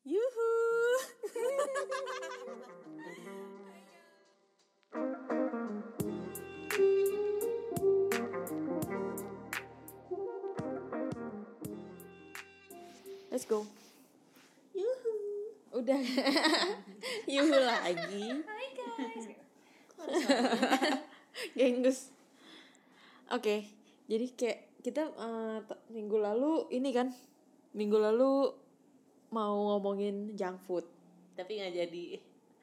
Yuhu. Let's go. Yuhu. Udah. Yuhu lagi. Hai guys. Genggus. Oke, jadi kayak kita t- minggu lalu ini kan, minggu lalu mau ngomongin junk food. tapi nggak jadi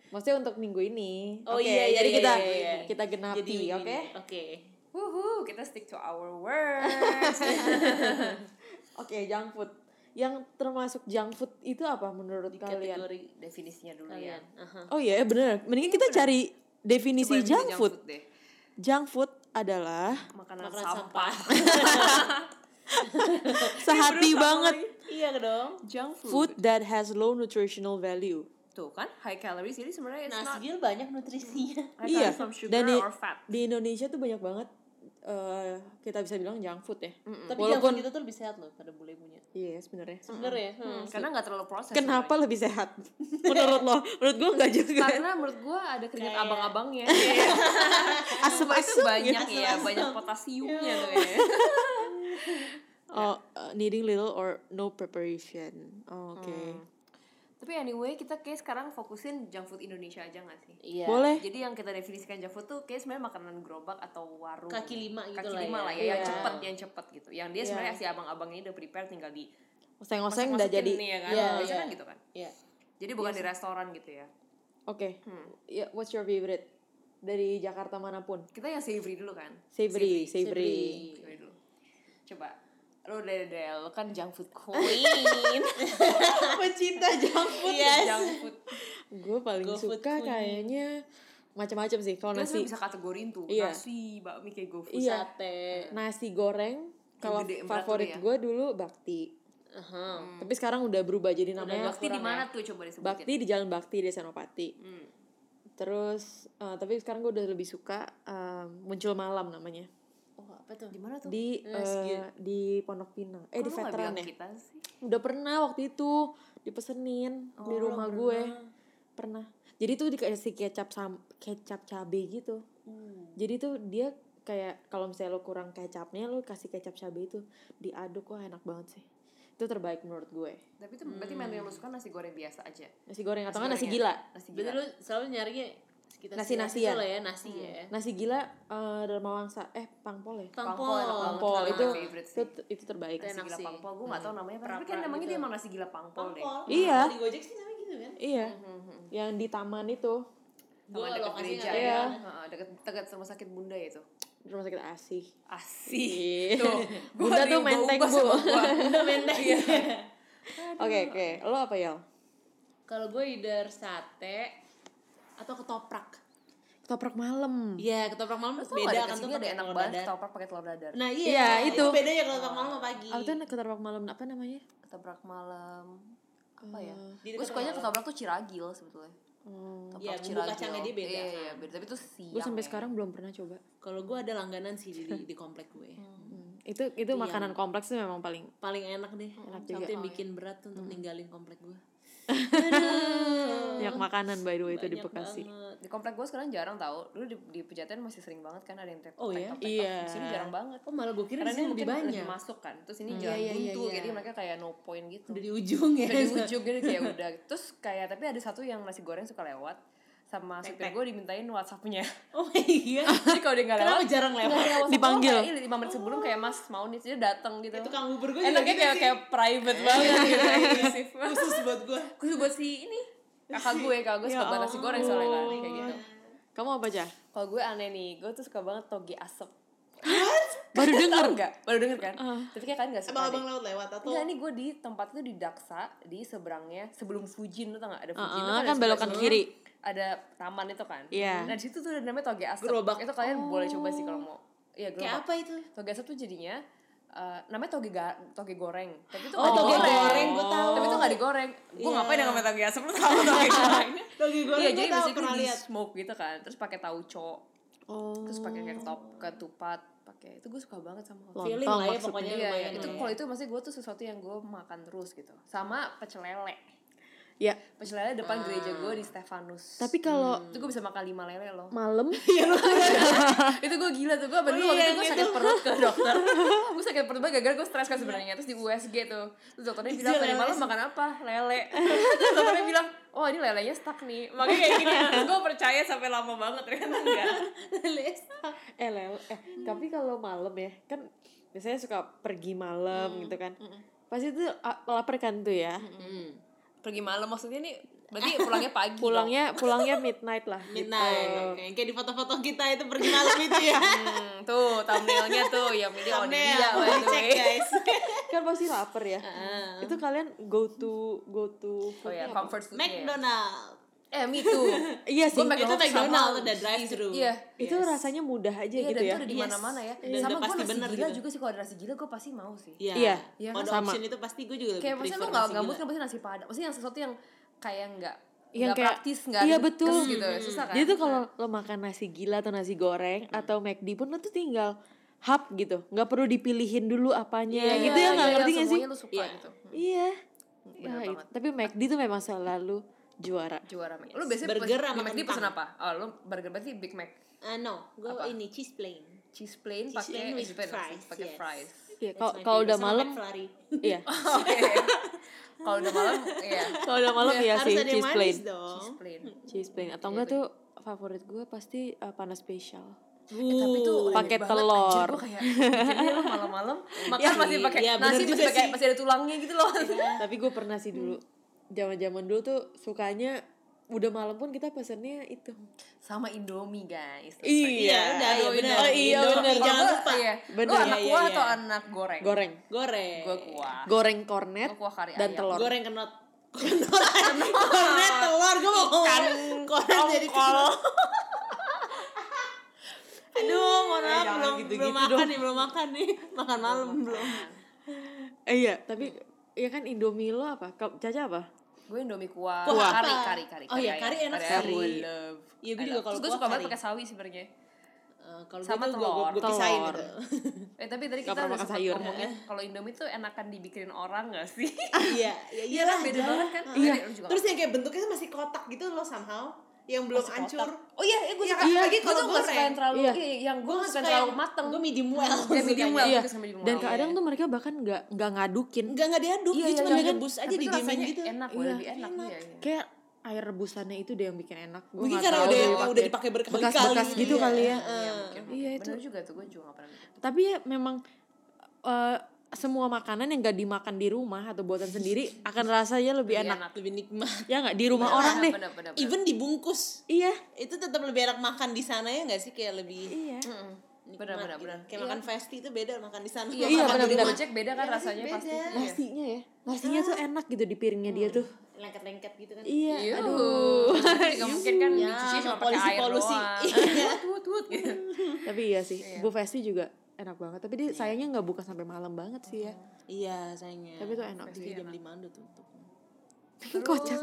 Maksudnya untuk minggu ini. Oh Oke, iya, iya, jadi iya, kita iya, iya. kita genapi, jadi oke? oke Wuhu, kita stick to our words. Oke, junk food. Yang termasuk junk food itu apa menurut di kalian? kategori Definisinya dulu kalian ya. Aha. Oh iya, bener. Mendingan kita cari definisi Coba junk junk food. deh. Junk food adalah Makanan, makanan sampah. sampah sehati banget iya dong Junk food. food that has low nutritional value. Tuh kan, high calories jadi sebenarnya it's not nasi gil banyak nutrisinya high iya. calories from sugar Dan di, or fat. di Indonesia tuh banyak banget eh kita bisa bilang junk food ya. tapi Walaupun junk food itu tuh lebih sehat loh pada bule punya iya sebenarnya. bener ya Hmm, karena nggak terlalu proses. Kenapa lebih sehat? Menurut lo? Menurut gua enggak juga. sebenarnya. Karena menurut gua ada keringat Kayak- abang-abangnya. Asam-asam itu banyak gitu. ya, banyak potasiumnya tuh ya. Oh, uh, needing little or no preparation. Oh, Oke. Hmm. Tapi anyway, kita kayak sekarang fokusin junk food Indonesia aja gak sih? iya Boleh. Jadi yang kita definisikan junk food tuh kayak sebenarnya makanan gerobak atau warung Kaki lima gitu Kaki lah lima ya. lah ya, yang Iya. cepet, yang cepet gitu. Yang dia sebenarnya si abang-abang ini udah prepare tinggal di Oseng-oseng udah jadi. nih ya kan. Iya, Biasanya iya. kan gitu kan. iya Jadi bukan di restoran gitu ya. Oke. Hmm. Ya, what's your favorite dari Jakarta mana pun? Kita yang savory dulu kan. Savory, savory. Savory. Savory. Coba lo dari lo kan junk food queen. Pecinta junk food. Yes. junk food. Gue paling Go food suka kayaknya macam-macam sih. Kalau Kita nasi bisa kategorin tuh Iya. nasi, bakmi kayak GoFood. Iya. sate nasi goreng. Kalau favorit ya. gue dulu bakti. Aha. Tapi sekarang udah berubah jadi namanya Bakti di mana tuh coba disebutin? Bakti di Jalan Bakti di Senopati. Hmm. Terus eh, tapi sekarang gue udah lebih suka eh, muncul malam namanya apa tuh Di mana tuh? di Nasi eh, di Pondok Pinang. Eh Kok di veteran ya. kita sih? Udah pernah waktu itu dipesenin di Oh, rumah gue. Pernah. Jadi tuh dikasih kecap sam kecap cabe gitu. Hmm. Jadi tuh dia kayak kalau misalnya lo kurang kecapnya lo kasih kecap cabe itu diaduk wah enak banget sih. Itu terbaik menurut gue. Tapi itu berarti menu yang lu suka nasi goreng biasa aja. Nasi goreng atau nasi ya? gila. Nasi berarti gila. lu selalu nyarinya sekitar Nasi-nasian. lah ya nasi ya Nasi gila eh Dharma Wangsa eh Pangpol ya. Pangpol. banget. Pangpol Itu itu itu, terbaik. Nasi gila pangpol, gue gak tau namanya apa. Tapi kan namanya gitu. dia emang nasi gila pangpol deh. Iya. di Gojek sih namanya gitu kan Iya. Yang di taman itu dekat lokasinya gereja nggak ya. Heeh, dekat dekat rumah sakit bunda itu. rumah sakit asih. Asih. Iya. Tuh, gua Bunda tuh menteng, Bu. udah menteng Iya. Oke oke. Lo apa ya? kalau gue either sate atau ketoprak Ketoprak malam. Iya, ketoprak malam Terus beda kan tuh ada enak banget ketoprak pakai telur dadar. Nah iya, Iya, itu. itu. beda ya kalau ketoprak malam sama pagi. Apa tuh ketoprak malam apa namanya? Ketoprak malam apa ya? Di Gue dekat sukanya ketoprak tuh ciragil sebetulnya. Oh. Iya, bumbu kacangnya dia beda Iya, kan. iya, beda. Tapi itu siang. Gue sampai ya. sekarang belum pernah coba. Kalau gue ada langganan sih di, di komplek gue. Hmm. Itu itu makanan kompleks tuh memang paling Paling enak deh. Enak juga. yang bikin berat tuh untuk ninggalin komplek gue. Banyak makanan by the way itu di Bekasi. banget. Di komplek gue sekarang jarang tau. Dulu di, di Pejaten masih sering banget kan ada yang tek Oh, ya? Iya. Di sini jarang banget. Oh malah gue kira Karena ini lebih banyak. masuk kan. Terus ini Hmm. jalan Iya, iya, buntu, iya. jadi mereka kayak no point gitu. Udah di ujung ya. Udah di ujung gitu kayak udah. Terus kayak tapi ada satu yang nasi goreng suka lewat sama supir gue dimintain WhatsApp-nya. Oh iya. Jadi kalau dia nggak lewat, Kenapa jarang lewat? Dipanggil. kayak, lima menit sebelum kayak Mas mau nih dia datang gitu. Itu Kang Bubur gue Enaknya gitu kayak sih. kayak private banget gitu, eksklusif. Khusus buat gue. Khusus buat si ini kakak gue, kakak gue suka Ya banget nasi goreng soalnya kan kayak gitu. Kamu apa aja? Kalau gue aneh nih, gue tuh suka banget toge asap. Baru denger. nggak? Baru denger kan? Tapi kayak kan nggak suka. Emang deh. abang lewat lewat atau? Enggak, ini gue di tempat itu di Daksa, di seberangnya sebelum Fujin tuh tau gak? Ada Fujin Uh-uh, tuh kan ada belokan kiri. Ada taman itu kan. Iya. Nah di situ tuh ada namanya toge asap. Gerobak. Itu kalian boleh coba sih kalau mau. Iya gerobak. Kayak apa itu? Toge asap tuh jadinya eh, namanya toge ga, toge goreng. Tapi itu Oh, nggak toge digoreng. goreng, gue tahu. Tapi itu gak digoreng. Gue Iya. ngapain yang namanya toge asap lu tahu toge goreng? Toge goreng Iya, gue jadi basically pernah di lihat. smoke gitu kan. Terus pakai tauco. Oh. Terus pakai kayak ketop, ketupat, pakai itu gue suka banget sama hot Lontong Feeling lah ya maksudnya. pokoknya Iya, lumayan itu kalau itu masih gue tuh sesuatu yang gue makan terus gitu. Sama pecel lele. Ya, Pecel lele depan gereja gue di Stefanus. tapi kalau itu gue bisa makan lima lele loh. malam? Itu gue gila tuh. Gue bener Oh waktu iya, itu gue sakit perut ke dokter. Gue sakit perut banget gara-gara gue stres kan sebenarnya. Terus di USG tuh. Terus dokternya bilang Iya, tadi lele. malam makan apa? Lele. Terus dokternya bilang oh ini lelenya stuck nih. Makanya kayak gini. Terus gue percaya sampai lama banget ternyata enggak. Eh lel eh tapi kalau malam ya kan biasanya suka pergi malam gitu kan. Pasti tuh ah, lapar kan tuh ya? Hmm. Pergi malam maksudnya nih berarti pulangnya pagi dong. pulangnya pulangnya midnight lah Midnight, gitu. oke. Kayak di foto-foto kita itu pergi malam itu ya. Hmm, tuh thumbnailnya tuh yang ini Thumbnail, dia way. guys. kan pasti lapar ya itu kalian go to go to oh ya comfort food ya McDonald. Eh me too iya sih gue Itu McDonald sama- udah drive-thru. iya itu rasanya mudah aja Iya, gitu dan ya itu ada di mana-mana ya. Dan sama gue nasi bener gila gitu. juga sih kalau ada nasi gila gue pasti mau sih. Iya. Iya, Iya Kalau kan? sama. option itu pasti gue juga lebih Kayak maksudnya prefer lu gak, gak gila. mood kan pasti nasi padang. Maksudnya yang sesuatu yang kayak nggak Yang nggak kayak- praktis nggak iya, betul. gitu susah kan. Jadi tuh kalau lo makan nasi gila atau nasi goreng atau McD pun lo tuh tinggal hap gitu, nggak perlu dipilihin dulu apanya Iya, gitu ya iya, nggak iya, ngerti nggak sih? Iya. gitu. Iya. Ya, banget. Tapi McD tuh memang selalu juara. Juara Mac. Lu biasanya Burger pes- sama di McD kentang. pesen apa? Oh, lu burger berarti Big Mac. Ah no, gue Apa? ini cheese plain. Cheese plain pakai with fries, pakai yes. fries. Iya, kalau kalau udah malam, McFlurry. iya. Oke. Kalau udah malam iya. Kalau udah malam ya sih cheese plain. Cheese plain. Cheese plain atau enggak tuh favorit gue pasti uh, panas spesial. Eh, tapi tuh Pakai telur. anjir, kayak malam-malam makan masih pakai iya, bener nasi masih pakai sih. masih ada tulangnya gitu loh. Tapi gue pernah sih dulu, zaman-zaman dulu tuh sukanya udah malam pun kita pesennya itu. sama Indomie guys. Iya, udah, iya, bener. Oh, iya, Indomie. bener. Kalau Jangan gua, lupa. Iya. Bener. Lu anak Iya, kuah iya, atau iya. anak goreng? Goreng. Goreng. Gue kuah. Goreng kornet Gua kuah kari dan ayam. telur. Goreng kenot. Kenot. Kornet telur. Gue mau ngomong. Kornet jadi telur. Aduh, mohon Eh, maaf jangan belum gitu-gitu belum makan nih, belum makan nih. Makan malam belum. Eh, iya, tapi ya kan Indomie lo apa? Caca apa? Gue Indomie kuah. Kuah Kari, apa? kari, kari. Oh iya, kari enak ayam sih. gue love. Iya, gue I juga kalau gue suka banget kari. pakai sawi sebenarnya. Eh, kalau Sama gue tuh gue telur. gue pisahin Telur. gitu. Eh tapi tadi kita udah sayur. ngomongin kalau Indomie tuh enakan dibikinin orang gak sih? Iya, iya Iya kan beda banget kan? Iya. Terus yang kayak bentuknya masih kotak gitu loh somehow. Yang belum Masih hancur. kotak. Oh iya, iya gue Iya, suka. iya, lagi gue kalau tuh gak suka yang terlalu, Iya. iya, yang gue Gue gak suka terlalu mateng. Gue medium well. Ya, medium well. Iya. Gue medium Dan kadang tuh mereka bahkan nggak nggak ngadukin. Enggak enggak diaduk, Iya, dia iya, cuma iya. direbus aja Tapi di rasanya gitu. enak, Iya. lebih enak. Iya, iya. Kayak air rebusannya itu deh yang bikin enak. Gua Mungkin nggak karena tahu udah deh udah dipakai berkali-kali. bekas-bekas gitu Iya. kali ya. Iya. Iya, itu. Bener juga tuh, gue juga gak pernah. Tapi ya memang eh, semua makanan yang gak dimakan di rumah atau buatan sendiri akan rasanya lebih Lebih enak. enak. Lebih nikmat. Ya nggak di rumah orang deh. Bener, bener, bener. Even dibungkus. Iya. Itu tetap lebih enak makan di sana ya enggak sih kayak lebih Iya. Bener, bener, gitu. bener. Kayak Iya. makan festi itu beda makan di sana. Iya, Iya, makan di bener-bener. Gojek beda kan Iya, rasanya beda. pasti. Iya. Nasinya ya. Nasinya tuh enak gitu di piringnya dia tuh. Lengket-lengket gitu kan. Iya. Yuh. Aduh. Juga mungkin kan Ya, dicuci cuma pakai polusi- air polusi. doang. Iya. Gitu. Tapi iya sih. Bu Festi juga enak banget. Tapi dia sayangnya nggak buka sampai malam banget sih ya. Iya, sayangnya. Tapi itu enak sih. jam 5 udah tutup. Kocak.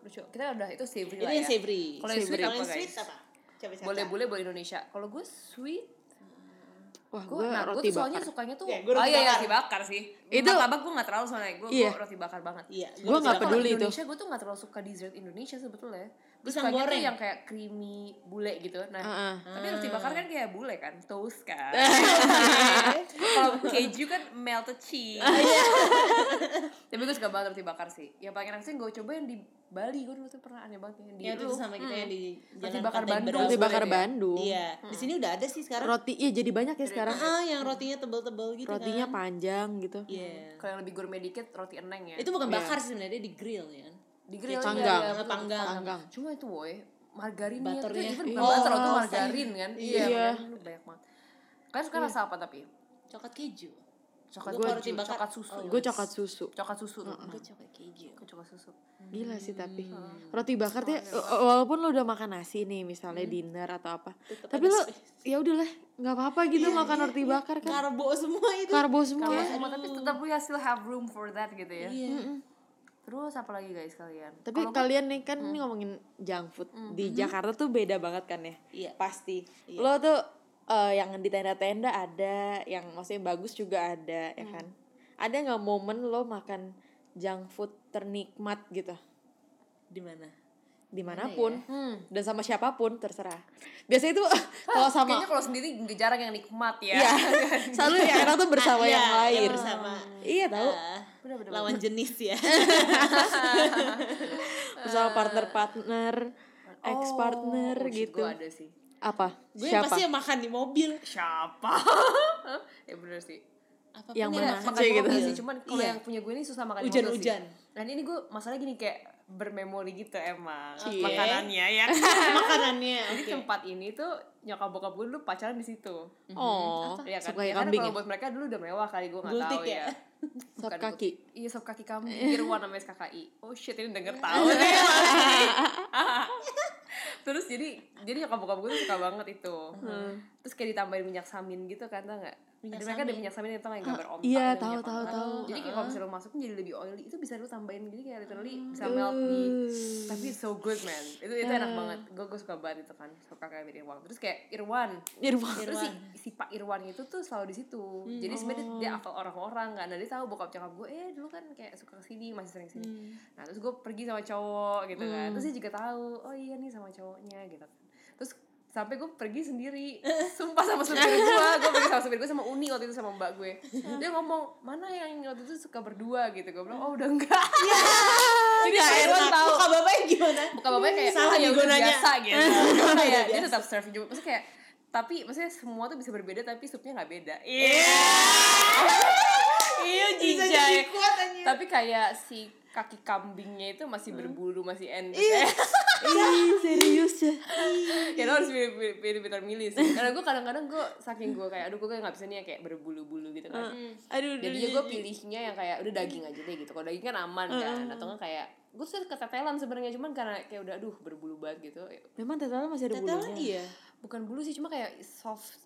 Lucu. Kita udah itu savory Itu lah yang ya. savory. Kalau yang sweet Kalau apa, sweet apa? Coba. Boleh boleh boleh Indonesia. Kalau gue sweet, Wah, gue gue nah, gue roti tuh soalnya bakar. sukanya tuh. Ya, gue roti oh iya, iya, bakar. roti bakar sih. Itu- martabak gue gak terlalu soalnya. Gue Iya. roti bakar banget. Iya, bakar. Kalau peduli itu. Indonesia gue tuh gak terlalu suka dessert Indonesia sebetulnya. Gue Pisang sukanya tuh goreng. yang kayak creamy bule gitu. Nah, Heeh. tapi roti bakar kan kayak bule kan, toast kan. Kalau keju kan melted cheese. tapi gue suka banget roti bakar sih. Yang paling enak sih gue coba yang di Bali. Gue dulu tuh pernah aneh banget yang di Yang itu lu. sama kita Hmm. yang di Roti Jalan bakar Bandung. Roti bakar deh. Bandung. Iya, di sini udah ada sih sekarang. Roti iya jadi banyak ya sekarang. Ah, yang rotinya tebel-tebel gitu Rotinya kan. panjang gitu. Iya. Kalau yang lebih gourmet dikit roti eneng ya. Itu bukan Iya. bakar sih sebenarnya, di grill ya kan. Di grill Kayak panggang. iya, betul, Panggang. Panggang. Cuma itu woy, margarinnya tuh Butternya. even Iya. bukan butter itu Oh, margarin kan. Iya. margarin tuh banyak banget. Kalian suka rasa apa tapi? Coklat keju. Coklat Gua keju, roti bakar. coklat susu. Oh, Gue coklat susu. Coklat susu. Gue coklat keju. Gue coklat susu. Gila sih tapi Hmm. roti bakar tuh wa- walaupun lo udah makan nasi nih misalnya dinner atau apa, Tetep tapi lo ya udahlah nggak apa-apa gitu makan roti bakar kan Karbo semua itu. karbo semua. Kalau semua tapi tetap we still have room for that gitu ya. Iya. Terus apa lagi guys kalian? Tapi Kalau kalian nih kan ini ngomongin junk food di Jakarta tuh beda banget kan ya? Iya. Pasti. Iya. Lo tuh eh, yang di tenda-tenda ada, yang maksudnya bagus juga ada, ya kan? Ada nggak momen lo makan junk food ternikmat gitu? Di mana? Di mana pun Hmm. dan sama siapa pun terserah biasanya itu kalau sama Kayaknya kalau sendiri nggak jarang yang nikmat ya. Iya, selalu yang enak tuh bersama Ah, yang iya, lain. yang bersama. Iya tahu. Ah, Bener-bener. lawan jenis ya. bersama partner-partner, ex partner oh, shit, gitu. Gue ada sih. Apa? Gue yang Siapa? pasti yang makan di mobil. Siapa? ya bener sih. Apa pun Yang ya, mana? makan gitu. sih, cuman kalau Iya. yang punya gue ini susah makan di mobil Hujan-hujan. sih. Dan ini gue masalah gini kayak bermemori gitu emang Cie. makanannya ya. makanannya. Jadi oke. tempat ini tuh nyokap bokap gue dulu pacaran di situ. Oh, Iya kan? suka Ya, ya karena kambing kalau ya? buat mereka dulu udah mewah kali gue nggak tahu ya? ya. Sop Bukan kaki. Iya sop kaki kambing. Irwan namanya SKKI. Oh shit ini denger tahu. Terus jadi jadi nyokap bokap gue tuh suka banget itu. Terus kayak ditambahin minyak samin gitu kan tau nggak? Minyak mereka ada minyak samin itu yang gambar onta. Iya, tahu, tahu, tahu. Jadi kayak kalau misalnya lo masukin jadi lebih oily itu bisa lo tambahin jadi kayak literally bisa melt di tapi it's so good man. Itu itu enak banget. Gue gue suka banget itu kan. Suka kayak Irwan. Terus kayak Irwan. Irwan. terus si, si Pak Irwan itu tuh selalu di situ. Jadi sebenarnya dia, dia hafal orang-orang kan. Nah dia tahu bokap nyokap gue eh dulu kan kayak suka ke sini masih sering sini. Nah terus gue pergi sama cowok gitu kan. Terus dia juga tahu oh iya nih sama cowoknya gitu kan. Terus sampai gue pergi sendiri. Sumpah sama supir gue gue pergi sama supir gue sama Uni waktu itu sama mbak gue. Dia ngomong mana yang waktu itu suka berdua? Gitu. Gue bilang oh udah enggak. Jadi Nggak Pak Irwan enak. tahu. Muka bapaknya gimana? buka bapaknya kayak Salah oh, ya udah biasa gitu. Kayak dia biasa. tetap serve juga. Maksudnya kayak tapi maksudnya semua tuh bisa berbeda tapi supnya nggak beda. Iya. Iya Bisa jijai. jadi tapi kayak si kaki kambingnya itu masih berbulu masih enak Ih, serius ya. Ya harus pilih pilih, pilih, pilih, milih sih karena gue kadang-kadang gue saking gue kayak aduh gue kayak nggak bisa nih yang kayak berbulu-bulu gitu kan Aduh, jadi gue pilihnya yang kayak udah daging aja deh gitu kalau daging kan aman kan atau nggak kayak gue tuh ketetelan sebenarnya cuman karena kayak udah aduh berbulu banget gitu Memang tetelan masih ada Tetelan bulunya. iya. bukan bulu sih cuma kayak soft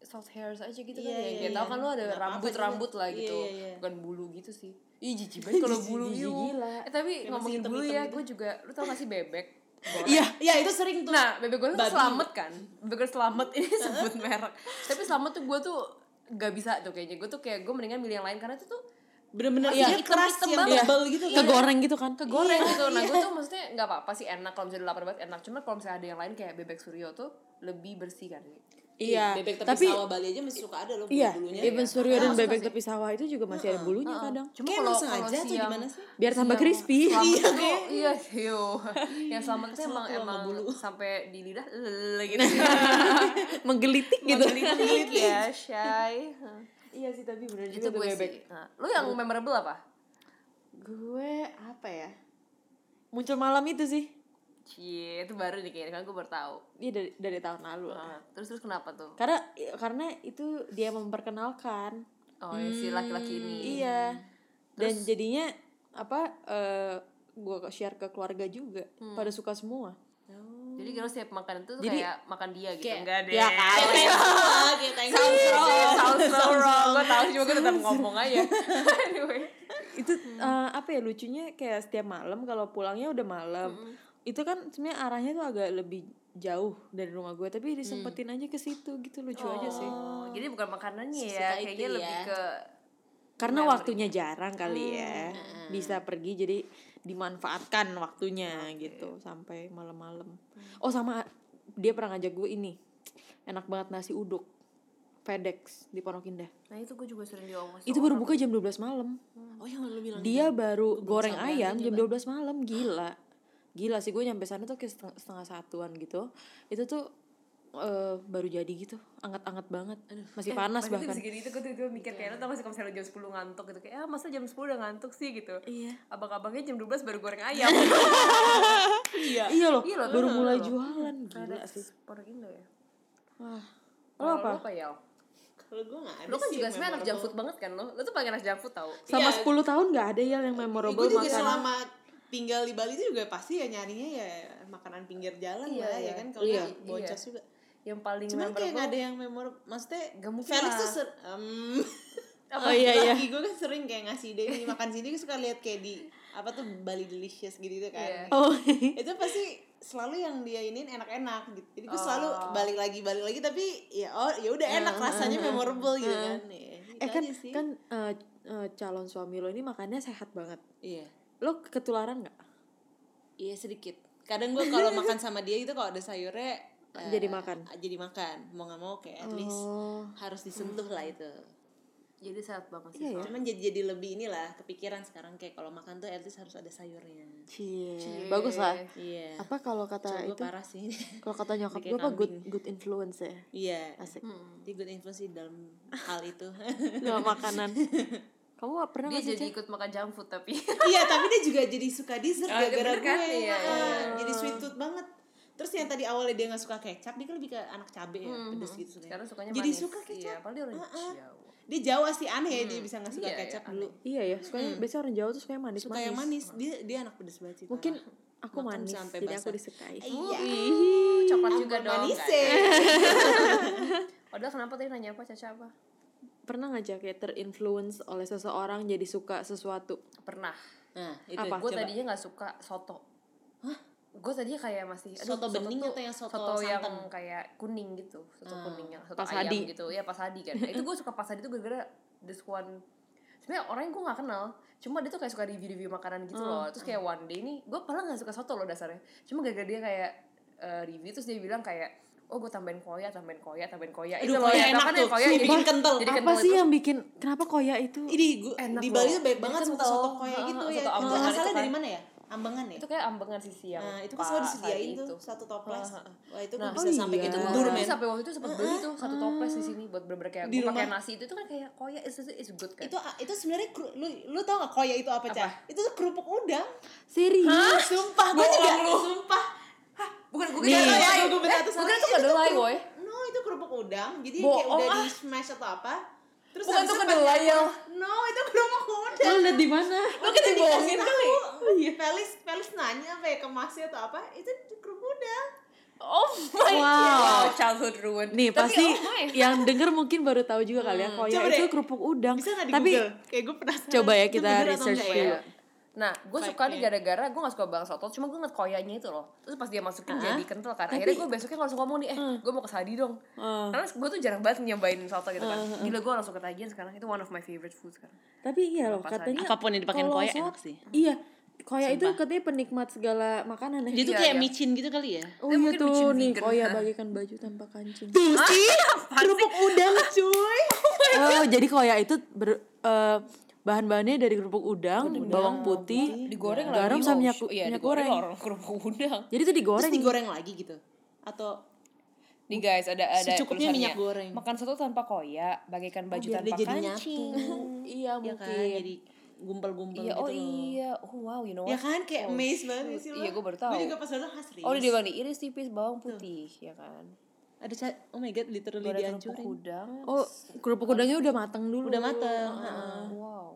soft hairs aja gitu Iya, kan ya iya, kayak iya. tau kan lo ada Nggak apa-apa rambut rambut juga. lah Iya, gitu iya, iya. bukan bulu gitu sih ih jijik banget kalau bulu jijik iu. gila. eh tapi Kayak ngomongin bulu ya gitu. gue juga lu tau gak sih bebek? Iya, iya itu sering tuh. nah bebek gue tuh selamat kan? Bebek gue selamat ini sebut merek. Tapi selamat tuh gue tuh gak bisa tuh kayaknya. Gue tuh kayak gue mendingan milih yang lain karena itu tuh bener-bener Iya, keras hitam-hitam yang gitu kan. Kegoreng gitu kan. kegoreng Iya, gitu. Nah iya. gue tuh maksudnya nggak apa-apa sih enak. Kalau misalnya lapar banget enak. Cuma kalau misalnya ada yang lain kayak bebek suryo tuh lebih bersih kan Iya, Bebek tapi tapi sawah Bali aja masih suka ada loh iya, bulu-bulunya. Ibn Suryo dan bebek tepi sawah itu juga masih ada bulunya kadang. cuma kalau sengaja tuh gimana sih? Biar tambah siang crispy. Iya, kayak- iya yo yang selamat tuh Kesel emang emang bulu. sampai di lidah lele gitu Menggelitik gitu. menggelitik ya shy Iya sih tapi bener itu gue sih nah, lu yang memorable apa Gue apa ya? Muncul malam itu sih. Cie, itu baru nih kayaknya kan gue baru tahu. Iya dari dari tahun lalu. Nah, terus terus kenapa tuh? Karena karena itu dia memperkenalkan. Oh, ya, si laki-laki ini. Iya. Dan jadinya apa eh gue share ke keluarga juga. Pada suka semua. Jadi kalau setiap makan itu tuh Jadi- kayak makan dia gitu. Kayak- Enggak deh. Ya kan? Thank you. Sounds wrong, sounds so wrong. Gue tahu cuma gue tetap ngomong aja. anyway. itu eh, apa ya lucunya kayak setiap malam kalau pulangnya udah malam itu kan sebenarnya arahnya tuh agak lebih jauh dari rumah gue tapi disempetin aja ke situ gitu lucu aja sih. Oh, jadi bukan makanannya Sesuka ya, kayaknya ya. lebih ke karena waktunya jarang kali ya. bisa pergi jadi dimanfaatkan waktunya gitu sampai malam-malam. Oh sama dia pernah ngajak gue ini enak banget nasi uduk FedEx di Pondok Indah. Nah, itu gue juga sering diomongin. itu baru buka jam 12 malam. Oh yang lu bilang. dia baru goreng ayam jam 12 malam gila gila sih gue nyampe sana tuh kayak setengah, setengah satuan gitu. Itu tuh eh, baru jadi gitu. Anget-anget banget. Masih panas Bahkan bahkan. segini itu gue tuh mikir kayak lo tau gak sih kalau misalnya jam 10 ngantuk gitu kayak ah masa jam 10 udah ngantuk sih? gitu. Iya. Abang-abangnya jam 12 baru goreng ayam. Iya. iya loh. Iya loh, baru mulai loh. jualan gila sih. Pondok Indah ya? Wah. Lo apa? apa ya Kalau gue gak ada lo kan sih juga sebenarnya anak junk food banget kan lo? Lo tuh paling anak junk food tau? Sama Iya. 10 tahun nggak ada ya yang memorable gue juga makan selama tinggal di Bali itu juga pasti ya nyarinya ya makanan pinggir jalan Iya, lah iya. ya kan kalau Iya. nggak boncos juga. Yang paling cuman kayak gak ada yang memorable maksudnya Gak mungkin Felix lah. tuh ser em, oh iya iya. gue kan sering kayak ngasih ide nih makan sini gue suka lihat kayak di apa tuh Bali delicious gitu gitu Iya. kan oh. Itu pasti selalu yang dia inin enak-enak gitu. Jadi gue selalu balik lagi balik lagi tapi ya oh ya udah enak rasanya memorable gitu kan. Ya, gitu eh kan aja sih. kan eh, calon suami lo ini makannya sehat banget. Iya lo ketularan nggak Iya sedikit. Kadang gue kalau makan sama dia itu kalau ada sayurnya eh, Jadi makan? Jadi makan. Mau nggak mau kayak at least Oh. harus disentuh lah itu. Jadi sehat banget sih. Iya ya. Cuman jadi jadi lebih inilah kepikiran sekarang kayak kalau makan tuh at least harus ada sayurnya. Cie. Bagus lah. Iya. Apa kalau kata Gue itu? parah sih. Kalau kata nyokap gue apa good good influence ya. Iya. Asik. Dia good influence sih dalam hal itu. Nggak makanan. Kamu pernah Dia jadi ikut makan junk food tapi. iya, tapi dia juga jadi suka dessert Ah, gara-gara bener kan? gue. Iya, Ah, iya. Jadi sweet tooth banget. Terus yang tadi awalnya dia nggak suka kecap, dia kan lebih ke anak cabe ya, pedes gitu sukanya. Sekarang sukanya Jadi manis. suka Iya, kecap. padahal dia orang Ah-ah. Jawa. Dia Jawa sih aneh ya dia bisa nggak suka Iya, iya, kecap aneh. dulu. Iya ya, sukanya biasanya orang Jawa tuh sukanya manis Suka yang manis. Dia dia anak pedes banget sih. Mungkin aku Makan manis, sampai jadi aku basah. disukai. Iya. Uh, coklat juga dong. manis kan? Padahal kenapa tadi nanya apa Caca apa? Pernah nggak Cek, kayak terinfluence oleh seseorang jadi suka sesuatu? Pernah. Nah, itu Apa? Gue tadinya nggak suka soto. Hah? Gue tadinya kayak masih Soto bening tuh- atau yang soto yang santan? kayak kuning gitu, soto Ah, kuning yang soto pas ayam hadi. gitu. Ya pas hadi kan. itu gue suka pas hadi tuh gara-gara this one sebenarnya orang yang gue gak kenal cuma dia tuh kayak suka review-review makanan gitu loh terus kayak one day ini gue padahal gak suka soto loh dasarnya cuma gara-gara dia kayak eh, review terus dia bilang kayak oh gue tambahin koya tambahin koya tambahin koya Aduh, loh koya yang enak kan tuh. koya jadi bikin kental. jadi Apa kental sih itu. yang bikin kenapa koya itu? Ini gua, Enak di. Bali tuh baik banget kan soto soto- soto kayak ah, gitu soto ya. Itu ambengan itu asalnya dari kan. mana ya? Ambengan ya? itu kayak ambengan sisi yang Nah, itu kan selalu disediain tuh itu. satu toples. Ah, ah, ah. Wah, itu Nah, bisa oh sampai iya. gitu Gue bubur dulu men. sampai waktu itu sempat beli tuh satu toples di sini buat bener-bener kayak Di gue pakai nasi itu tuh kan kayak koya is is good kan Itu itu sebenarnya lu lu tau gak koya itu apa, Cah? Itu tuh kerupuk udang. Serius? Sumpah, gue juga sumpah. Bukan gue kira gue- kedelai gue bener eh, tuh tuh Itu kedelai boy No, itu kerupuk udang. Jadi Bohong, kayak udah ah. di smash atau apa. Terus Bukan tuh itu kedelai ya. No, itu kerupuk udang. Lo liat di mana? Lo kita dibohongin kali. tahu. Felis, Felis nanya apa ya ke masnya atau apa? Itu kerupuk udang. oh my Wow. god childhood ruin Nih Tapi, pasti oh yang denger mungkin baru tahu juga kali ya koya Coba itu deh. kerupuk udang. Bisa gak di Tapi Google? Kayak gue penasaran. coba ya Itu kita research enggak ya? Nah, gue suka nih gara-gara gue gak suka banget soto, cuma gue ngeliat koyanya itu loh. Terus pas dia masukin Ah. jadi kental kan. Akhirnya gue besoknya kalau langsung ngomong nih, eh gue mau ke Sadi dong. Ah. Karena gue tuh jarang banget nyobain soto gitu kan. Gila gue langsung ketagihan sekarang. Itu one of my favorite food sekarang. Tapi iya loh katanya Apa pun yang dipakein kalau koya enak sih. Iya. Koya itu katanya penikmat segala makanan ya. Dia tuh Iya, kayak iya. micin gitu kali ya. Oh iya tuh nih vegan. koya bagikan baju tanpa kancing. Tuh sih, kerupuk udang cuy. Oh, jadi koya itu ber, eh, bahan-bahannya dari kerupuk udang, bawang putih, Digoreng garam lagi. sama wow. minyak, Iya, minyak digoreng goreng. orang kerupuk udang. Jadi itu digoreng. Terus digoreng lagi gitu. Atau Nih guys, ada ada Secukupnya tulisannya. minyak goreng. Makan soto tanpa koya, bagaikan baju biar tanpa dia jadi kancing. iya ya mungkin. kan jadi gumpal-gumpal Iya, gitu oh loh. iya. Oh wow, you know Ya what? kan kayak Oh, amazed banget sih lo. Iya, gue baru tahu. Gue juga pas ah serius. Oh, udah dibilang iris tipis bawang putih, ya kan. Ada ca- oh my god literally Goreng kerupuk dihancurin. udang. Oh, kerupuk udangnya udah matang dulu. Udah mateng. heeh. Wow.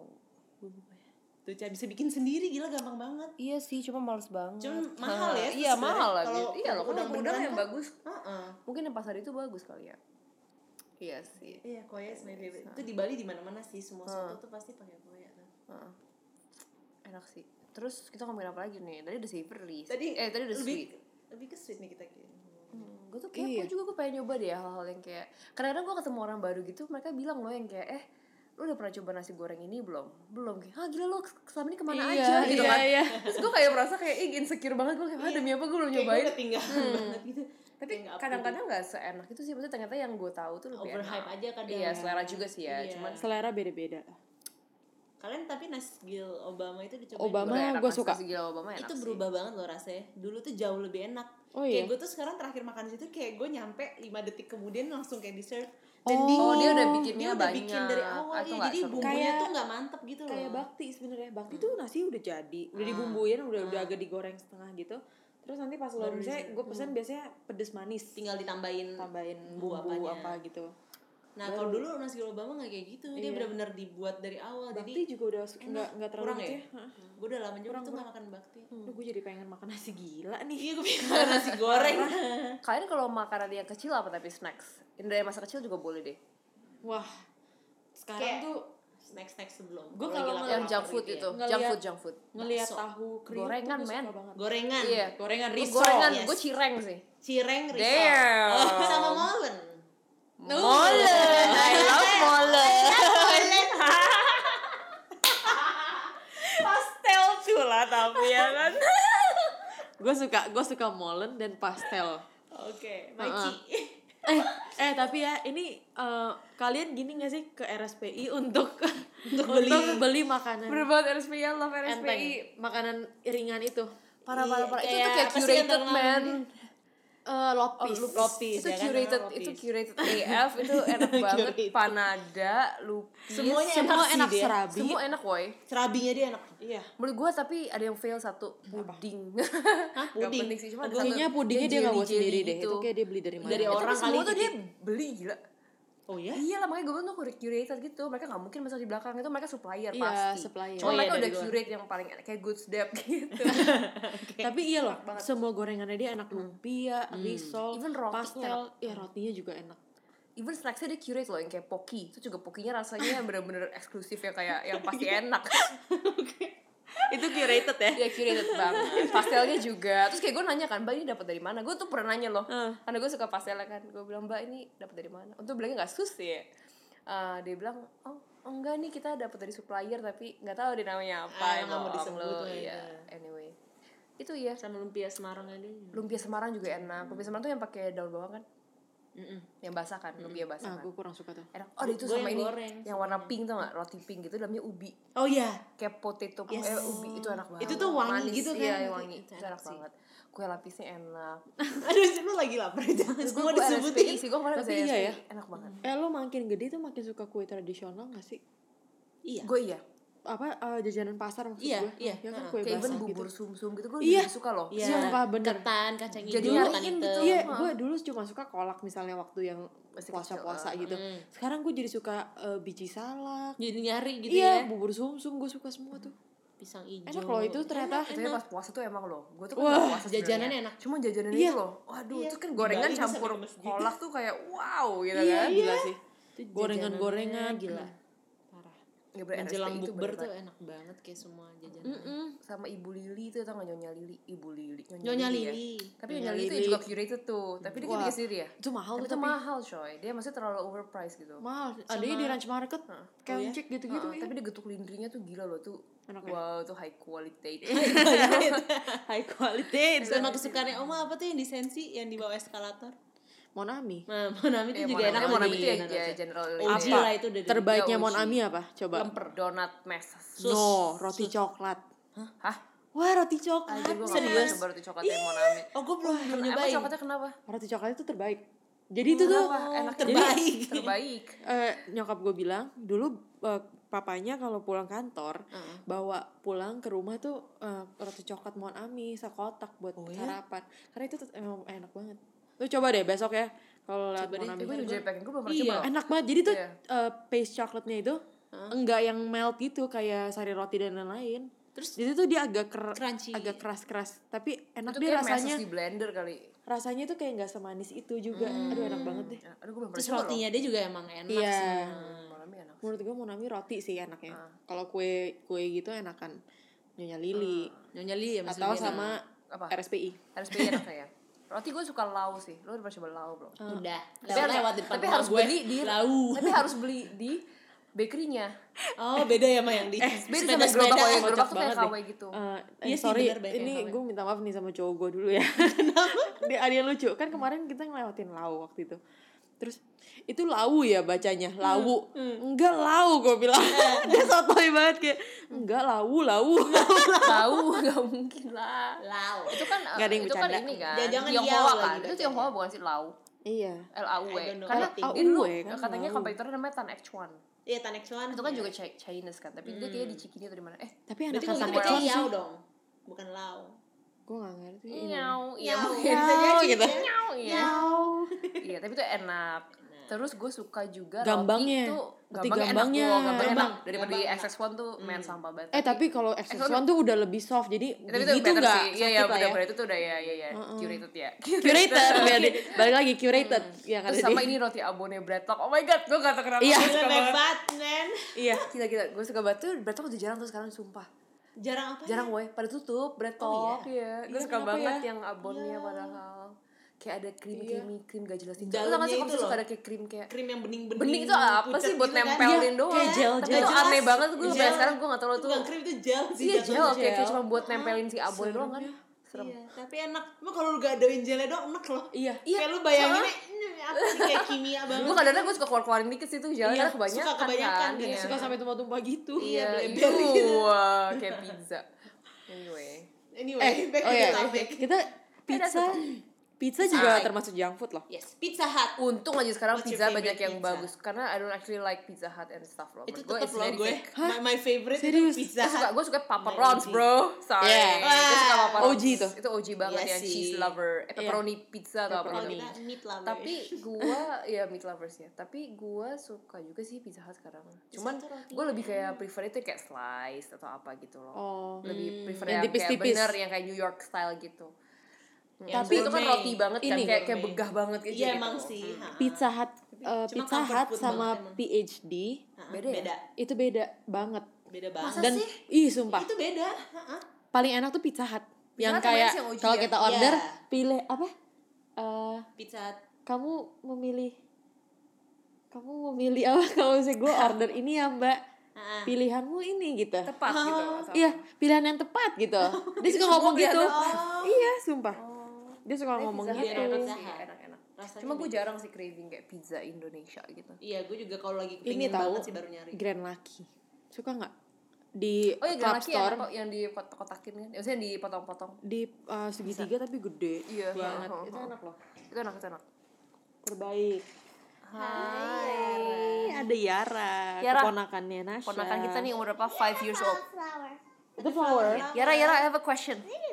Tuh Ca, bisa bikin sendiri gila gampang banget. Iya sih, cuma males banget. Cuma mahal ya, Iya, sebenarnya. mahal lagi. Kalau Iya loh, udang kalau udang beneran yang kan- bagus. Heeh. Mungkin yang pasar itu bagus kali ya. Iya sih. Iya, koya is my favorite. Itu di Bali di mana-mana sih semua soto tuh pasti pakai koya tuh. Heeh. Enak sih. Terus kita ngomongin apa lagi nih? Tadi udah savory. Tadi eh tadi udah lebih sweet. lebih ke sweet nih kita kayak. Hmm, gue tuh kepo juga gue pengen nyoba deh hal-hal yang kayak kadang-kadang gue ketemu orang baru gitu mereka bilang loh yang kayak eh lu udah pernah coba nasi goreng ini belum? Belum. Kayak ah gila lu selama ini ke mana Iya, aja? Gitu iya, kan. iya. terus gue kayak merasa kayak ih insecure banget. Gue kayak ah demi apa gue belum Kayak gue nyobain? ketinggalan banget gitu. tapi Kayak kadang-kadang nggak seenak itu sih. Maksudnya ternyata yang gue tahu tuh lebih Overhype enak. aja kadang. Kalian tapi Nasgil Obama itu dicobain Obama udah nasi suka. nasi gila Obama enak itu sih. berubah banget loh rasanya dulu tuh jauh lebih enak Oh, kayak iya? gue tuh sekarang terakhir makan di situ kayak gue nyampe 5 detik kemudian langsung kayak dessert dan Oh. dingin Oh, dia udah dia bikinnya udah bikin banyak. dari awal Atau ya jadi seru? bumbunya Kayak- tuh nggak mantep gitu loh Kayak bakti sebenarnya. Bakti tuh nasi udah jadi, udah dibumbuin, udah udah agak digoreng setengah gitu. Terus nanti pas lo misalnya gue pesen biasanya pedes manis, tinggal ditambahin tambahin bumbu bumbu apa gitu. Nah kalau dulu nasi Obama nggak kayak gitu. Dia Iya. benar-benar dibuat dari awal. Bakti jadi juga udah su- nggak nggak terlalu kurang ya? ya. Gue udah lama juga tuh nggak makan bakti. Aduh, gue jadi pengen makan nasi gila nih. iya gue pengen makan nasi goreng. Kalian kalau makanan yang kecil apa tapi snacks? Yang dari masa kecil juga boleh deh. Wah, sekarang Kayak tuh snack snack sebelum Gua lagi kalau yang junk food gitu ya. itu. Junk Ngeliat- food junk food. ngelihat tahu kriuk Gorengan, gue men. gorengan. Iya. Gorengan risol. gorengan. Yes. gue cireng sih. Cireng risol. Damn. sama molen molen I love molen pastel tuh lah tapi ya kan. Gue suka gue suka molen dan pastel. Oke, Maici. eh eh tapi ya ini eh, kalian gini gak sih ke RSPI untuk untuk beli. beli makanan? Banget RSPI, I love enteng. RSPI. makanan ringan itu. Parah, Iya, parah, parah. Itu tuh kayak curated, man. Ini? Eh, lopis Lopis, Itu ya kan? curated, Lopis. itu curated AF, itu enak banget. Panada, lupis. Semuanya semua enak dia. serabi Semua enak, woy. Serabinya dia enak. Iya. Menurut gue tapi ada yang fail satu, puding. Hah, puding? sih, cuma satu, pudingnya dia nggak buat sendiri deh gitu. itu kayak dia beli dari mana Dari orang tapi semua kali tuh dia titip. beli gila. Oh ya? Iya lah makanya gue bilang tuh curated gitu. Mereka gak mungkin masuk di belakang itu mereka supplier Iya, pasti. supplier. Cuma Oh, iya, mereka dari udah curate yang paling enak Kayak good step gitu. Tapi iya loh semua gorengannya dia enak lumpia risol Even rotinya. pastel. Ya rotinya juga enak. Even snacksnya dia curate loh yang kayak Pocky Itu juga Pokinya rasanya bener-bener eksklusif ya Kayak yang pasti enak itu curated ya? Dia curated banget. Pastelnya juga. Terus kayak gue nanya kan Mbak ini dapat dari mana? Gue tuh pernah nanya loh. Eh. Karena gue suka pastelnya kan. Gue bilang Mbak ini dapat dari mana? Untuk bilangnya gak sus ya Eh, Dia bilang Oh enggak nih kita dapat dari supplier Tapi nggak tahu deh namanya apa. Ah, yang mau bohong disebut lo. lah itu. Iya. Anyway. Itu ya Sama lumpia Semarang ada. lumpia Semarang juga enak. Lumpia Semarang tuh yang pakai daun bawang kan yang basah kan lumpia basah nah kan. gue kurang suka tuh. Enak. Oh itu Gua sama yang ini goreng. yang warna pink tau gak roti pink gitu dalamnya ubi. Oh iya. kayak potato Yes. eh, ubi. Itu enak banget. Itu tuh wangi Manis, gitu kan? iya Itu- wangi. Itu itu, enak enak sih. banget. Kue lapisnya enak. Aduh, lu lagi lapar jangan semua gue disebutin. Sih gue kemarin Tapi ke iya ya. enak banget. Eh lo makin gede tuh makin suka kue tradisional gak sih? Iya. gue iya apa eh, jajanan pasar maksud Iya, gue iya. ya kan kue kayak basah bubur gitu sum-sum gitu gue Iya. suka loh Iya. Sumpah, bener. Ketan, kacang Jadi hijau, nyariin ketan gitu. Iya, gue dulu cuma suka kolak misalnya waktu yang Masih puasa-puasa kecil, gitu. Mm. Sekarang gue jadi suka eh, biji salak. Jadi nyari gitu iya, ya. bubur sumsum gue suka semua tuh. Pisang hijau. Enak loh itu ternyata. tapi pas puasa tuh emang loh gue tuh kan Wah, puasa jajanannya sebenarnya. enak. cuma jajanannya Iya. itu loh waduh Iya. itu kan gorengan campur kolak tuh kayak wow gitu Iya, kan gila sih. Gorengan-gorengan. gila. Ya, Menjelang itu bukber tuh enak banget kayak semua jajanan. Mm-mm. sama Ibu Lili tuh tau gak Nyonya Lili Ibu Lili Nyonya ya. Lili. tapi Nyonya Nyonya Lili Lili. juga curated tuh tapi dia bikin sendiri ya Itu mahal tapi tuh itu tapi. mahal coy dia maksudnya terlalu overpriced gitu Mahal. Adanya di Ranch Market. Heeh. Kencik gitu-gitu Heeh, ya. tapi dia getuk lindrinya tuh gila loh tuh Enak ya? wow tuh high quality High quality. Sama kesukaannya Oma apa tuh yang di sensi yang di bawah eskalator? Monami. Nah, Monami itu Ya, juga Monami- enak Monami itu ya, ya general ya. lah itu dari Terbaiknya Ya, Mon uji. Ami apa? Coba. lemper. donat mesas No, roti coklat. hah Wah, roti coklat. Gue Serius? pernah coba roti coklatnya Monami Oh, gue belum Emang nyobain. coklatnya kenapa? Roti coklat itu terbaik. Jadi itu tuh? Enak terbaik. Terbaik eh, nyokap gue bilang dulu eh, papanya kalau pulang kantor Heeh. bawa pulang ke rumah tuh eh, roti coklat Mon Ami sekotak buat Oh ya? sarapan karena itu tuh emang enak banget lu coba deh besok ya kalau lihat Eh, gue juga jadi pengen, gue belum pernah Iya. coba enak banget. Jadi tuh Iya. eh, paste coklatnya itu enggak yang melt gitu kayak sari roti dan lain-lain. Terus jadi tuh dia agak ker- Crunchy. agak keras-keras. Tapi enak Itu dia rasanya. di blender kali. Rasanya tuh kayak nggak semanis itu juga. Aduh enak banget deh. Ya, Aduh gue belum pernah terus coba rotinya dia juga emang enak Iya. sih. Hmm, Monami enak menurut gue Monami roti sih enaknya. Ah. kalau kue kue gitu enakan. Nyonya Lili. Nyonya Li ya Mas atau sama Apa? RSPI pilih enak saya Roti gue suka lau sih Lo udah pernah coba lau belum? Udah. Tapi, Lewat harus, lewat depan tapi harus gue. beli di lau. Tapi harus beli di bakerynya Oh, beda ya sama yang di Beda sama gerobak yang gerobak tuh kayak deh. gitu Eh, eh, Iya sih, sorry banyak ini gue minta maaf nih sama cowok gue dulu ya dia ada yang lucu kan kemarin kita ngelewatin lau waktu itu terus itu lau ya bacanya lau enggak lau gue bilang dia sotoy banget kayak enggak lau lau Tahu gak mungkin lah Lau. Itu kan Nggak ada yang Itu kan bercanda. ini kan Jangan Tionghoa kan lagi Itu. Tionghoa bukan sih lau iya L-A-U-E I don't know. Karena ini dulu kan, katanya lau. kompetitornya namanya Tan X1 Iya, Tanex One. Itu kan juga Chi- Chinese kan Tapi dia kayaknya di Cikini atau di mana Eh tapi bacanya Chon Yao sih dong. Bukan Lau. Gue gak ngerti ini. Nyau Iya Bisa jadi gitu. ya. Nyau Iya Lau. Iya tapi itu enak Terus gue suka juga Gambangnya. roti itu Roti gambangnya, gambangnya. enak, gambang enak. Gambang. Daripada di Gambang enak. XX1 tuh main sampah banget. eh tapi kalau XX1 tuh udah lebih soft jadi Ya, tapi itu gigi tuh better nggak sih. Iya iya lah ya itu tuh udah ya ya ya curated ya. curated ya balik lagi curated yang ada Terus sama ini roti abonnya breadtalk. Oh my god, gue gak tau kenapa Iya. suka banget. banget, men. iya Gila gila, gue suka banget tuh breadtalk udah jarang tuh sekarang sumpah. Jarang apa? Jarang woi, pada tutup breadtalk. Iya, gue Iya, suka banget ya? yang abonnya padahal kayak ada krim creamy krim gak jelas itu. Dalamnya gak sih itu suka ada kayak krim kayak Krim yang bening-bening. bening itu apa sih buat gitu kan. nempelin Iya, doang kayak gel, tapi gel. itu Jelas. aneh banget gue Gel. sampai sekarang gue gak tau lo tuh Bukan krim itu gel sih. iya jatuhnya. gel kayak, gel. cuma buat nempelin si abon doang kan serem. Iya, tapi enak. Emang kalau lu gak doain jelly doang enak loh. Iya. Kayak lu bayanginnya ini apa sih kayak kimia banget. Gue kadang-kadang gue suka keluar-keluarin dikit sih tuh jalan Iya, karena kebanyakan, suka kebanyakan, kan. iya. Iya. Suka sampai tumpah-tumpah gitu. Iya, bleber gitu. wah, kayak pizza. Anyway. Anyway, Eh, back oh to iya. the topic. Kita pizza pizza juga Alright. termasuk junk food loh. Yes, Pizza Hut. Untung aja sekarang What's pizza banyak yang pizza? bagus karena I don't actually like Pizza Hut and stuff loh. Itu tetap loh gue. My, my favorite Serius? itu Pizza Gue suka, Hut. gue suka Papa My Ron's OG. bro Sorry Yeah. Gue suka Papa Wah. Ron's OG tuh. Itu OG banget Iya ya sih. Cheese lover Eh pepperoni pizza atau apa gitu meat lover. Tapi gue Ya meat lovers ya Tapi gue suka juga sih Pizza Hut sekarang Cuman Hut gue lebih kayak prefer itu kayak slice Atau apa gitu loh Oh. Lebih prefer Yang yang, kayak bener Yang kayak New York style gitu Hmm, Tapi itu kan roti banget kan Ini Kayak kayak begah banget gitu Iya emang sih. ha. Pizza Hut Cuma eh, Pizza Hut sama emang. PhD Beda ya? beda. itu beda banget. Beda banget. Masa Dan sih? ih sumpah. Itu beda. Ha-ha. Paling enak tuh Pizza Hut. yang kayak sih kalau ya? kita order Iya. pilih apa? Eh Pizza Hut. kamu memilih kamu memilih apa kalau misalnya gue order ini ya mbak pilihanmu ini gitu Tepat gitu atau- iya pilihan yang tepat gitu dia suka ngomong gitu kelihatan. iya sumpah Oh. Dia suka Tapi ngomong gitu enak sih, enak-enak. Rasanya Cuma gue jarang sih craving kayak pizza Indonesia gitu. Iya, gue juga kalau lagi ini pengen tahu banget sih baru nyari. Grand Lucky suka nggak di Oh iya, club laki store kok yang dikotak-kotakin kan. Ya, maksudnya dipotong-potong. di uh, segitiga tapi gede Iya, banget ha, itu enak loh Itu enak, itu enak. terbaik Hai. ada Yara, Yara. keponakannya Nasya Ponakan kita nih umur berapa? 5 years old. flower. itu flower Yara, Yara, I have a question. Ini.